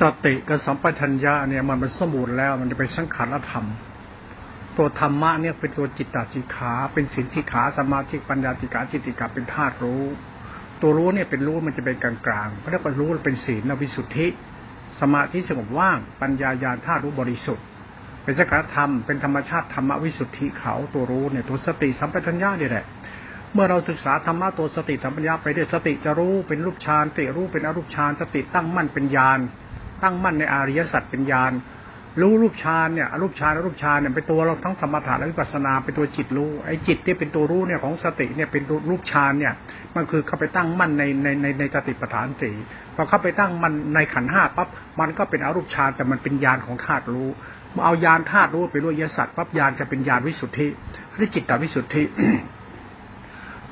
สติกับสัมปชัญญะเนี่ยมันเป็นสมบูรณ์แล้ว มันจะเป็นสังขารธรรม ตัวธรรมะเนี่ยเป็นตัวจิตตสิขา เป็นสินสิขาสมาธิปัญญาติกาจิติกาเป็นธาตุรู้ ตัวรู้เนี่ยเป็นรู้มันจะเป็นกลางกลางเพราะถ้ารู้เป็นศีลวิสุทธิ สมาธิสงบว่างปัญญาญาณธาตุรู้บริสุทธิ์ เป็นสังขารธรรมเป็นธรรมชาติธรรมวิสุทธิเขาตัวรู้เนี่ยตัวสติสัมปชัญญะเนี่ยแหละเมื่อเราศึกษาธรรมะตัวสติธรรมปัญญาไปด้วยสติจะรู้เป็นรูปฌานสติรู้เป็นอรูปฌานสติตั้งมั่นเป็นญาณ ตั้งมั่นในอริยสัจเป็นญาณรู้รูปฌานเนี่ยรูปฌานรูปฌานเนี่ยเป็นตัวเราทั้งสมถะและวิปัสนาเป็นตัวจิตรู้ไอ้จิตที่เป็นตัวรู้เนี่ยของสติเนี่ยเป็นรูปฌานเนี่ยมันคือเข้าไปตั้งมั่นในในในในสติปัฏฐานสี่พอเข้าไปตั้งมันในขันห้าปั๊บมันก็เป็นอรูปฌานแต่มันเป็นญาณของธาตุรู้เมื่อเอาญาณธาตุรู้ไปรู้ยสัตว์ปั๊บญาณจะเป็นญาณวิสุทธิเรียกจิตตวิสุทธิ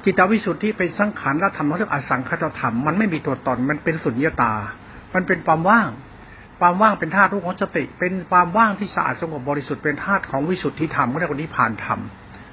จิตวิสุทธิเป็นสังขารธรรมเขาเรียกอสังขตธรรมมันไม่มีตัวตนมันเป็นสุญญตา มันเป็นความว่าง ความว่างเป็นธาตุรู้ของสติ เป็นความว่างที่สะอาดสงบบริสุทธิ์เป็นธาตุของวิสุทธิธรรมก็เรียกว่านิพานธรรม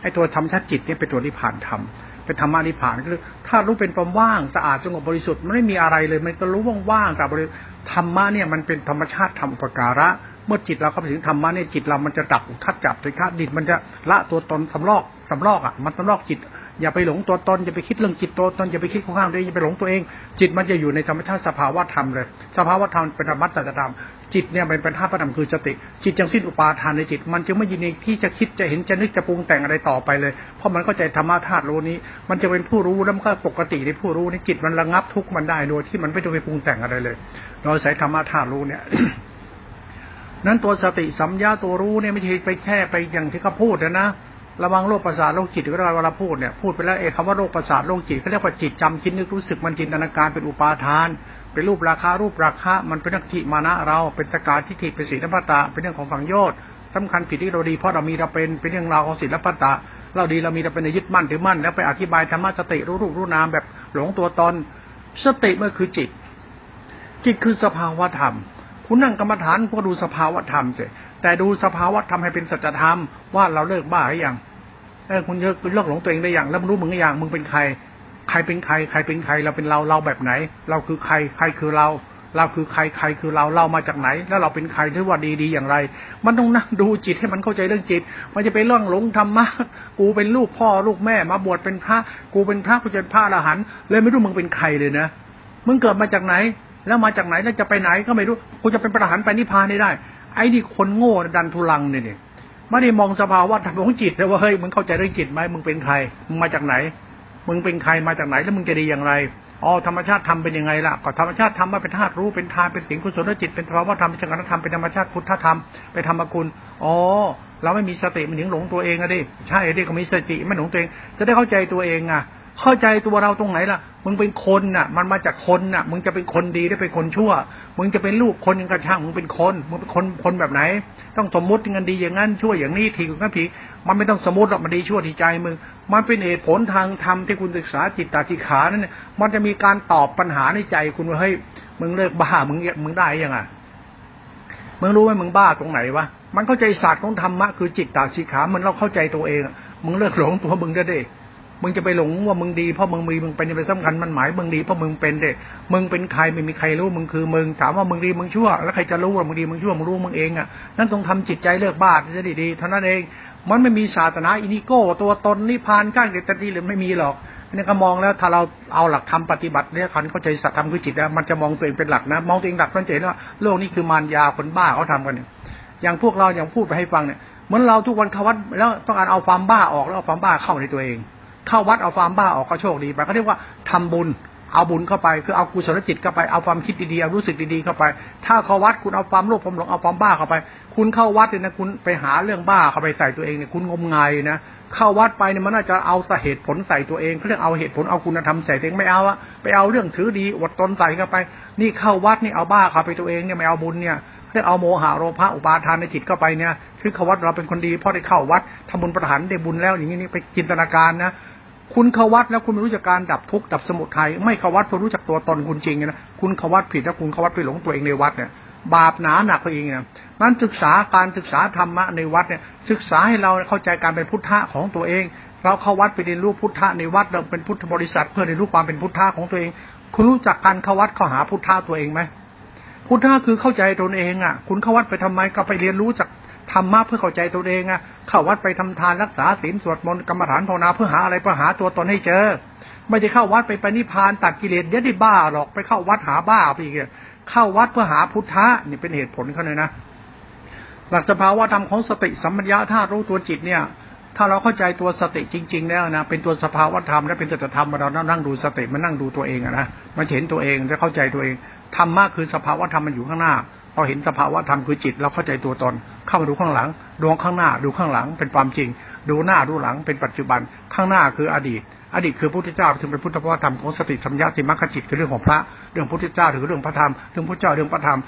ไอ้ตัวธรรมชาติจิตเนี่ยเป็นตัวนิพานธรรมเป็นธรรมานิพานก็คือธาตุรู้เป็นความว่างสะอาดสงบบริสุทธิ์มันไม่มีอะไรเลย มันก็รู้ว่างๆแต่บริธรรมะเนี่ยมันเป็นธรรมชาติธรรมอุปการะ เมื่อจิตเราเข้าไปถึงธรรมะเนี่ยจิตเรามันจะดับทัดจับถึงขั้นดินมันจะละตัวตนสำลอกสำลอกอะมันสำลอกจิต อย่าไปหลงตัวตนอย่าไปคิดเรื่องจิตตัวตนอย่าไปคิดข้างๆเลยอย่าไปหลงตัวเอง จิตมันจะอยู่ในธรรมชาติสภาวะธรรมเลย สภาวะธรรมเป็นธรรมะสัจธรรมจิตเนี่ยเป็นเป็นธาตุธรรมคือสติจิตจังสิ้นอุปาทานในจิต มันจึงไม่ยินดีที่จะคิดจะเห็นจะนึกจะปรุงแต่งอะไรต่อไปเลย เพราะมันเข้าใจธรรมะธาตุรู้นี้ มันจะเป็นผู้รู้แล้วมันก็ปกติในผู้รู้ในจิตมันระงับทุกข์มันได้โดยที่มันไม่ต้องไปปรุงแต่งอะไรเลยโดยใช้ธรรมะธาตุรู้เนี่ยนั้นตัวสติสัมยาตัวรู้เนี่ยไม่ใช่ไปแค่ไปอย่างที่เขาพูดนะ ระวังโรคประสาทโรคจิตก็เวลาพูดเนี่ยพูดไปแล้วเอคำว่าโรคประสาทโรคจิตเขาเรียกว่าจิตจำคิดนึกรู้สึกมันจินตนาการเป็นอุปาทาน เป็นรูปราคารูปราคามันเป็นนักทิมานะเราเป็นสกาทิฏฐิเป็นศีลพัตตาเป็นเรื่องของฝังโยชน์สำคัญผิดที่เราดีเพราะเรามีเราเป็นเป็นเรื่องราวของศีลพัตตาเราดีเรามีเราเป็นยึดมั่นถือมั่นแล้วไปอธิบายธรรมะสติรู้รูปรู้นามแบบหลงตัวตนสติเมื่อคือจิต จิตคือสภาวะธรรม คุณนั่งกรรมฐานก็ดูสภาวะธรรมเจ แต่ดูสภาวะธรรมให้เป็นสัจธรรมว่าเราเลิกบ้าหรือยังเออคุณเลิกเลิกหลงตัวเองได้อย่างแล้วรู้มึงอย่างมึงเป็นใคร ใครเป็นใคร ใครเป็นใครเราเป็นเราเราแบบไหน เราคือใครใครคือเรา เราคือใครใครคือเราเรามาจากไหน แล้วเราเป็นใครที่ว่าดีดีอย่างไร มันต้องนั่งดูจิตให้มันเข้าใจเรื่องจิต มันจะไปเรื่องหลงธรรมะกูเป็นลูกพ่อลูกแม่ มาบวชเป็นพระ กูเป็นพระกูจะเป็นพระอรหันต์เลยไม่รู้มึงเป็นใครเลยนะมึงเกิดมาจากไหน แล้วมาจากไหนแล้วจะไปไหนก็ไม่รู้กูจะเป็นพระอรหันต์ไปนิพพานได้ ไอ้นี่คนโง่ดันทุลังเนี่ยไม่ได้มองสภาวะธรรมของจิตแต่ว่าเฮ้ยมึงเข้าใจเรื่องจิตไหมมึงเป็นใครมึงมาจากไหน มึงเป็นใครมาจากไหนแล้วมึงจะดีอย่างไรอ๋อธรรมชาติทำเป็นยังไงล่ะก็ธรรมชาติทำมาเป็นธาตุรู้เป็นทานเป็นสิ่งกุศลจิตเป็นภาวะธรรมเป็นจักรธรรมเป็นธรรมชาติพุทธธรรมไปธรรมกุลอ๋อเราไม่มีสติมันถึงหลงตัวเองอะดิใช่ดิก็มีสติไม่หลงตัวเอง จะได้เข้าใจตัวเองอะ เข้าใจตัวเราตรงไหนล่ะ มึงเป็นคนน่ะ มันมาจากคนน่ะ มึงจะเป็นคนดีได้เป็นคนชั่ว มึงจะเป็นลูกคนยังกระช่าง มึงเป็นคน มึงเป็นคนคนแบบไหน ต้องสมมติงันดีอย่างนั้นชั่วอย่างนี้ทีกันผีมันไม่ต้องสมมติหรอกมันดีชั่วที่ใจมึง มันเป็นเหตุผลทางธรรมที่คุณศึกษาจิตตาธิขานั่นเนี่ยมันจะมีการตอบปัญหาในใจคุณว่าเฮ้ยมึงเลิกบ้ามึงมึงได้ยังไงมึงรู้ไหมมึงบ้าตรงไหนวะมันเข้าใจศาสตร์ของธรรมะคือจิตตาสิขามันเราเข้าใจตัวเอง มึงเลิกหลงตัวมึงได้ดิ มึงจะไปหลงว่ามึงดีเพราะมึงมีมึงเป็นไปสำคัญมันหมายมึงดีเพราะมึงเป็นเด็กมึงเป็นใครไม่มีใครรู้มึงคือมึงถามว่ามึงดีมึงชั่ว แล้วใครจะรู้ว่ามึงดีมึงชั่วมึงรู้มึงเองอะนั่นต้องทำจิตใจเลิกบ้าจะดีดีเท่านั้นเอง มันไม่มีศาสนาอินิโก้ ตัวตนนิพานข้างเด็ดตีหรือไม่มีหรอกนี่ก็มองแล้วถ้าเราเอาหลักธรรมปฏิบัติเนี่ยคันเข้าใจสัตธรรมคือจิตแล้วมันจะมองตัวเองเป็นหลักนะ มองตัวเองหลักมันจะเห็นว่าโลกนี้คือมารยาคนบ้าเขาทำกันเนี่ยอย่างพวกเราอย่างพูดไปให้ฟังเนี่ยเหมือนเราทุกวันเขวัดแล้วต้องการเอาความบ้าออกแล้วเอาความบ้าเข้าในตัวเอง เข้าวัดเอาความบ้าออกก็โชคดีไปเขาเรียกว่าทำบุญ เอาบุญเข้าไปคือเอากุศลจิตเข้าไปเอาความคิดดีๆเอารู้สึกดีๆเข้าไป ถ้าเข้าวัดคุณเอาความโลภความหลงเอาความบ้าเข้าไป คุณเข้าวัดเนี่ยนะคุณไปหาเรื่องบ้าเข้าไปใส่ตัวเองเนี่ยคุณงมงายนะเข้าวัดไปเนี่ยมันน่าจะเอาสาเหตุผลใส่ตัวเองเขาเรียกเอาเหตุผลเอาคุณธรรมใส่ตัวเองไม่เอาอะไปเอาเรื่องถือดีอดตนใส่เข้าไป นี่เข้าวัดนี่เอาบ้าเข้าไปตัวเองเนี่ยไม่เอาบุญเนี่ยเรียกเอาโมหะโลภะอุปาทานในจิตเข้าไปเนี่ยคือเขาวัดเราเป็นคนดีเพราะได้เข้าวัดทำบุญประหารได้บุญแล้วอย่างนี้นี่ไปจินตนาการนะ คุณเขวัดแล้วคุณไม่รู้จักการดับทุกข์ดับสมุทัยไม่เขวัดเพราะรู้จักตัวตนคุณจริงนะคุณเขวัดผิดแล้วคุณเขวัดไปหลงตัวเองในวัดเนี่ยบาปหนาหนักไปเองนะนั้นศึกษาการศึกษาธรรมะในวัดเนี่ยศึกษาให้เราเข้าใจการเป็นพุทธะของตัวเอง เราเข้าวัดไปเรียนรู้พุทธะในวัดเราเป็นพุทธบริษัท เพื่อเรียนรู้ความเป็นพุทธะของตัวเอง คุณรู้จักการเข้าวัดเข้าหาพุทธะตัวเองไหมพุทธะคือเข้าใจตนเองอะ คุณเข้าวัดไปทำไมก็ไปเรียนรู้จาก ธรรมะเพื่อเข้าใจตนเองอะเข้าวัดไปทำทานรักษาศีลสวดมนต์กรรมฐานภาวนาเพื่อหาอะไรเพื่อหาตัวตนให้เจอ ไม่ได้เข้าวัดไปปณิพานตัดกิเลสเดี๋ยวได้บ้าหรอกไปเข้าวัดหาบ้าไปอีกเข้าวัดเพื่อหาพุทธะนี่เป็นเหตุผลเขาเลยนะหลักสภาวะธรรมของสติสัมปัญญะถ้ารู้ตัวจิตเนี่ย ถ้าเราเข้าใจตัวสติจริง ๆ แล้วนะเป็นตัวสภาวะธรรมและเป็นตัวธรรมเรานั่งดูสติมันนั่งดูตัวเองอะนะมันเห็นตัวเองและเข้าใจตัวเองธรรมะคือสภาวะธรรมมันอยู่ข้างหน้า เราเห็นสภาวะธรรมคือจิตเราเข้าใจตัวตน เข้ามาดูข้างหลังดูข้างหน้าดูข้างหลังเป็นความจริง ดูหน้าดูหลังเป็นปัจจุบันข้างหน้าคืออดีต อดีตคือพุทธเจ้าถึงเป็นพุทธภาวธรรมของสติสัมยาติมรรคจิตคือเรื่องของพระเรื่องพุทธเจ้าถึงเรื่องพระธรรมเรื่องพุทธเจ้าเรื่องพระธรรม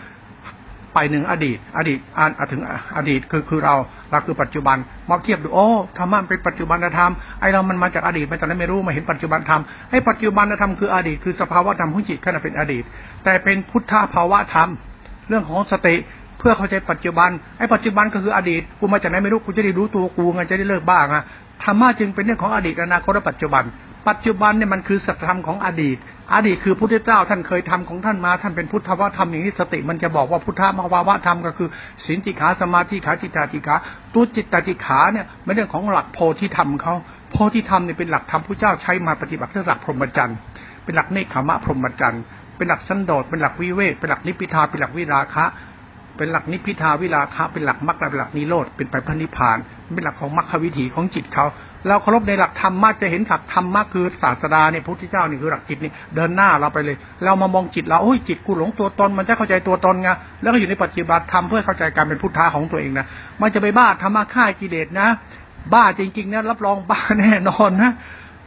ไปหนึ่งอดีต อดีตอ่านถึงอดีตคือคือเราเราคือปัจจุบันมาเทียบดูโอ้ธรรมะเป็นปัจจุบันธรรมไอเรามันมาจากอดีตมาจากนั้นไม่รู้มาเห็นปัจจุบันธรรมให้ปัจจุบันธรรมคืออดีตคือสภาวะธรรมของจิตขณะเป็นอดีต แต่เป็นพุทธภาวะธรรม เรื่องของสติเพื่อเข้าใจปัจจุบันไอ้ปัจจุบันก็คืออดีตกูมาจากไหนไม่รู้กูจะได้รู้ตัวกูไงจะได้เลิกบ้างอะธรรมะจึงเป็นเรื่องของอดีตอนาคตและปัจจุบัน ปัจจุบันเนี่ยมันคือสัจธรรมของอดีต อดีตคือพุทธเจ้าท่านเคยทำของท่านมา ท่านเป็นพุทธวธรรมอย่างนี้สติ มันจะบอกว่าพุทธมาวาวธรรมก็คือสินติขาสมาธิขาจิตตาติขาตัวจิตตาติขาเนี่ยเป็นเรื่องของหลักโพธิธรรมเขาโพธิธรรมเนี่ยเป็นหลักธรรมพระเจ้าใช้มาปฏิบัติเรื่องหลักพรหมจรรย์เป็นหลักเนคขมะพรหมจรรย์ เป็นหลักสันโดษเป็นหลักวิเวกเป็นหลักนิพพิทาเป็นหลักวิราคะ เป็นหลักนิพพิทาวิราคะ เป็นหลักมรรคเป็นหลักนิโรธเป็นไปพระนิพพาน เป็นหลักของมรรควิถีของจิตเขาเราเคารพในหลักธรรมมากจะเห็นหลักธรรมมากคือศาสดาเนี่ยพุทธเจ้านี่คือหลักจิตนี่เดินหน้าเราไปเลย เรามามองจิตเราโอ้ยจิตกูหลงตัวตนมันจะเข้าใจตัวตนไงแล้วก็อยู่ในปัจจุบันธรรมเพื่อเข้าใจการเป็นพุทธะของตัวเองนะมันจะไปบ้าธรรมะฆ่ากิเลสนะ บ้าจริงๆนะรับรองบ้าแน่นอนนะ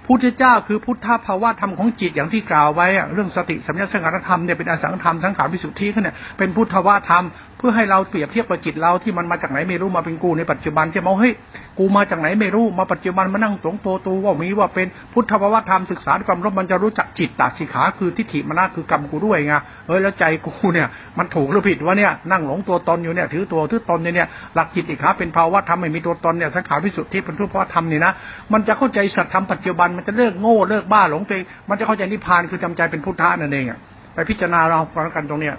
พุทธเจ้าคือพุทธภาวะธรรมของจิตอย่างที่กล่าวไว้เรื่องสติสัมยาสังขารธรรมเนี่ยเป็นอสังธรรมสังขารวิสุทธิเขาเนี่ยเป็นพุทธภาวะธรรมเพื่อให้เราเปรียบเทียบกับจิตเราที่มันมาจากไหนไม่รู้มาเป็นกูในปัจจุบันที่มองเฮ้ยกูมาจากไหนไม่รู้มาปัจจุบันมานั่งสงโตตูว่ามีว่าเป็นพุทธภาวะธรรมศึกษาความรบมันจะรู้จักจิตตาสิขาคือทิฏฐิมนาคือกรรมกูด้วยไงเฮ้ยแล้วใจกูเนี่ยมันถูกหรือผิดวะเนี่ยนั่งหลงตัวตนอยู่เนี่ยถือตัวถือตนเนี่ยหลักจิตอีกขาเป็นภาวะธรรมไม่มีตัวตนเนี่ยสังขารวิสุทธิเป็นทุกภาวะธรรมนี่นะมันจะเข้าใจสัตธรรมปัจจุบันมันจะเลิกโง่เลิกบ้าหลงตัวเองมันจะเข้าใจนิพพานคือจำใจเป็นพุทธะนั่นเองอะไปพิจารณาเราฟังกันตรงเนี้ย